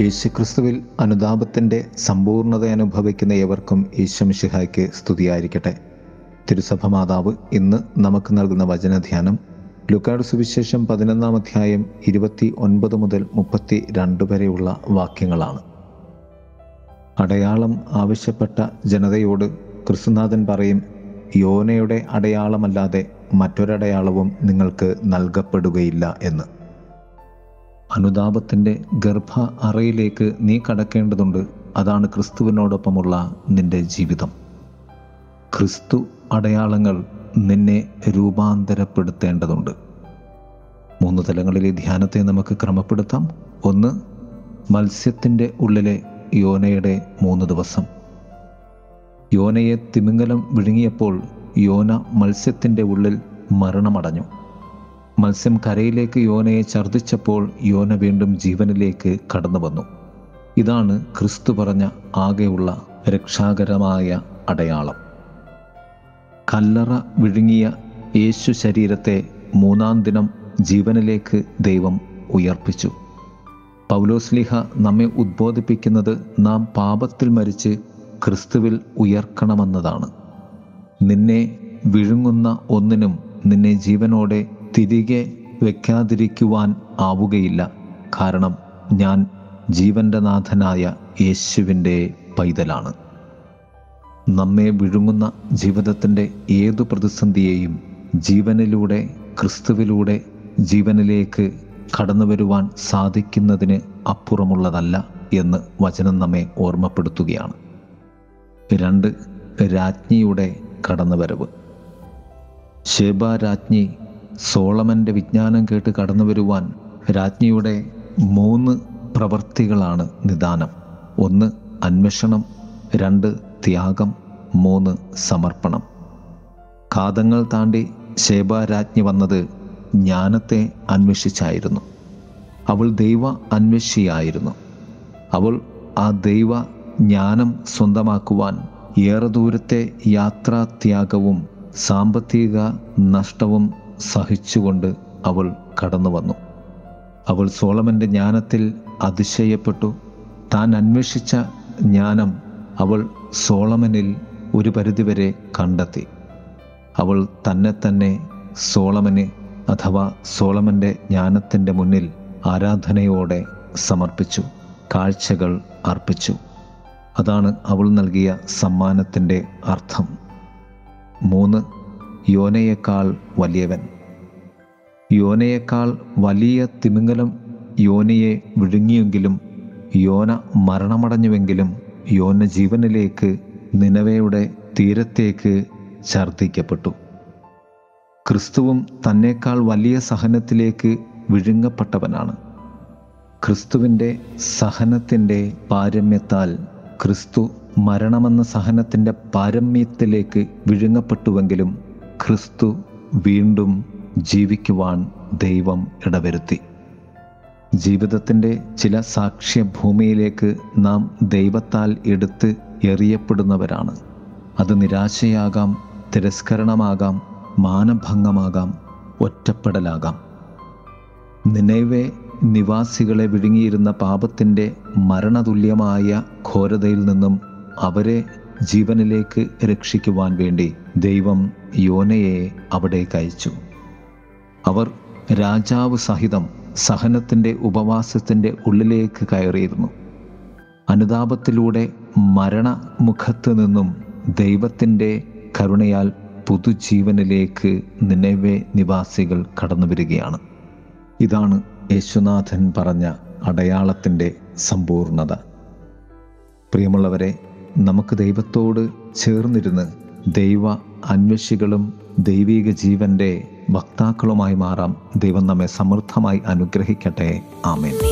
യേശുക്രിസ്തുവിൽ അനുതാപത്തിന്റെ സമ്പൂർണത അനുഭവിക്കുന്ന ഏവർക്കും ഈശ്വമിഷിഹായ്ക്ക് സ്തുതിയായിരിക്കട്ടെ. തിരുസഭ മാതാവ് ഇന്ന് നമുക്ക് നൽകുന്ന വചനധ്യാനം ലുക്കാട് സുവിശേഷം പതിനൊന്നാം അധ്യായം ഇരുപത്തി ഒൻപത് മുതൽ മുപ്പത്തി രണ്ട് വരെയുള്ള വാക്യങ്ങളാണ്. അടയാളം ആവശ്യപ്പെട്ട ജനതയോട് ക്രിസ്തുനാഥൻ പറയും യോനയുടെ അടയാളമല്ലാതെ മറ്റൊരടയാളവും നിങ്ങൾക്ക് നൽകപ്പെടുകയില്ല എന്ന്. അനുതാപത്തിന്റെ ഗർഭ അറയിലേക്ക് നീ കടക്കേണ്ടതുണ്ട്. അതാണ് ക്രിസ്തുവിനോടൊപ്പമുള്ള നിന്റെ ജീവിതം. ക്രിസ്തു അടയാളങ്ങൾ നിന്നെ രൂപാന്തരപ്പെടുത്തേണ്ടതുണ്ട്. മൂന്ന് തലങ്ങളിലെ ധ്യാനത്തെ നമുക്ക് ക്രമപ്പെടുത്താം. ഒന്ന് മത്സ്യത്തിന്റെ ഉള്ളിലെ യോനയുടെ മൂന്ന് ദിവസം. യോനയെ തിമിംഗലം വിഴുങ്ങിയപ്പോൾ യോന മത്സ്യത്തിന്റെ ഉള്ളിൽ മരണമടഞ്ഞു. മത്സ്യം കരയിലേക്ക് യോനയെ ഛർദ്ദിച്ചപ്പോൾ യോന വീണ്ടും ജീവനിലേക്ക് കടന്നു വന്നു. ഇതാണ് ക്രിസ്തു പറഞ്ഞ ആകെയുള്ള രക്ഷാകരമായ അടയാളം. കല്ലറ വിഴുങ്ങിയ യേശു ശരീരത്തെ മൂന്നാം ദിനം ജീവനിലേക്ക് ദൈവം ഉയർപ്പിച്ചു. പൗലോസ്ലിഹ നമ്മെ ഉദ്ബോധിപ്പിക്കുന്നത് നാം പാപത്തിൽ മരിച്ച് ക്രിസ്തുവിൽ ഉയർക്കണമെന്നതാണ്. നിന്നെ വിഴുങ്ങുന്ന ഒന്നിനും നിന്നെ ജീവനോടെ തിരികെ വയ്ക്കാതിരിക്കുവാൻ ആവുകയില്ല. കാരണം ഞാൻ ജീവന്റെ നാഥനായ യേശുവിന്റെ പൈതലാണ്. നമ്മെ വിഴുങ്ങുന്ന ജീവിതത്തിന്റെ ഏതു പ്രതിസന്ധിയെയും ജീവനിലൂടെ ക്രിസ്തുവിലൂടെ ജീവനിലേക്ക് കടന്നു വരുവാൻ സാധിക്കുന്നതിന് അപ്പുറമുള്ളതല്ല എന്ന് വചനം നമ്മെ ഓർമ്മപ്പെടുത്തുകയാണ്. രണ്ട് രാജ്ഞിയുടെ കടന്നുവരവ്. ശേബ രാജ്ഞി സോളമന്റെ വിജ്ഞാനം കേട്ട് കടന്നു വരുവാൻ രാജ്ഞിയുടെ മൂന്ന് പ്രവൃത്തികളാണ് നിദാനം. ഒന്ന് അന്വേഷണം. രണ്ട് ത്യാഗം. മൂന്ന് സമർപ്പണം. കാതങ്ങൾ താണ്ടി ശേബ രാജ്ഞി വന്നത് ജ്ഞാനത്തെ അന്വേഷിച്ചായിരുന്നു. അവൾ ദൈവ അന്വേഷിയായിരുന്നു. അവൾ ആ ദൈവ ജ്ഞാനം സ്വന്തമാക്കുവാൻ ഏറെ ദൂരത്തെ യാത്രാത്യാഗവും സാമ്പത്തിക നഷ്ടവും സഹിച്ചുകൊണ്ട് അവൾ കടന്നു വന്നു. അവൾ സോളമന്റെ ജ്ഞാനത്തിൽ അതിശയപ്പെട്ടു. താൻ അന്വേഷിച്ച ജ്ഞാനം അവൾ സോളമനിൽ ഒരു പരിധിവരെ കണ്ടെത്തി. അവൾ തന്നെ തന്നെ സോളമന് അഥവാ സോളമന്റെ ജ്ഞാനത്തിന്റെ മുന്നിൽ ആരാധനയോടെ സമർപ്പിച്ചു കാഴ്ചകൾ അർപ്പിച്ചു. അതാണ് അവൾ നൽകിയ സമ്മാനത്തിന്റെ അർത്ഥം. മൂന്ന് യോനയേക്കാൾ വലിയവൻ. യോനയേക്കാൾ വലിയ തിമിംഗലം യോനയെ വിഴുങ്ങിയെങ്കിലും യോന മരണമടഞ്ഞുവെങ്കിലും യോന ജീവനിലേക്ക് നിലവയുടെ തീരത്തേക്ക് ഛർദ്ദിക്കപ്പെട്ടു. ക്രിസ്തുവും തന്നേക്കാൾ വലിയ സഹനത്തിലേക്ക് വിഴുങ്ങപ്പെട്ടവനാണ്. ക്രിസ്തുവിന്റെ സഹനത്തിന്റെ പാരമ്യത്താൽ ക്രിസ്തു മരണമെന്ന സഹനത്തിന്റെ പാരമ്യത്തിലേക്ക് വിഴുങ്ങപ്പെട്ടുവെങ്കിലും ക്രിസ്തു വീണ്ടും ജീവിക്കുവാൻ ദൈവം ഇടവരുത്തി. ജീവിതത്തിന്റെ ചില സാക്ഷ്യഭൂമിയിലേക്ക് നാം ദൈവത്താൽ എടുത്ത് എറിയപ്പെടുന്നവരാണ്. അത് നിരാശയാകാം തിരസ്കരണമാകാം മാനഭംഗമാകാം ഒറ്റപ്പെടലാകാം. നിലവെ നിവാസികളെ വിഴുങ്ങിയിരുന്ന പാപത്തിന്റെ മരണതുല്യമായ ഘോരതയിൽ നിന്നും അവരെ ജീവനിലേക്ക് രക്ഷിക്കുവാൻ വേണ്ടി ദൈവം യോനയെ അവിടേക്ക് അയച്ചു. അവർ രാജാവ് സഹിതം സഹനത്തിന്റെ ഉപവാസത്തിന്റെ ഉള്ളിലേക്ക് കയറിയിരുന്നു. അനുതാപത്തിലൂടെ മരണമുഖത്ത് നിന്നും ദൈവത്തിന്റെ കരുണയാൽ പുതുജീവനിലേക്ക് നിലവേ നിവാസികൾ കടന്നു വരികയാണ്. ഇതാണ് യേശുനാഥൻ പറഞ്ഞ അടയാളത്തിന്റെ സമ്പൂർണത. പ്രിയമുള്ളവരെ നമുക്ക് ദൈവത്തോട് ചേർന്നിരുന്ന് ദൈവ അന്വേഷികളും ദൈവീക ജീവന്റെ വക്താക്കളുമായി മാറാം. ദൈവം നമ്മെ സമൃദ്ധമായി അനുഗ്രഹിക്കട്ടെ. ആമേൻ.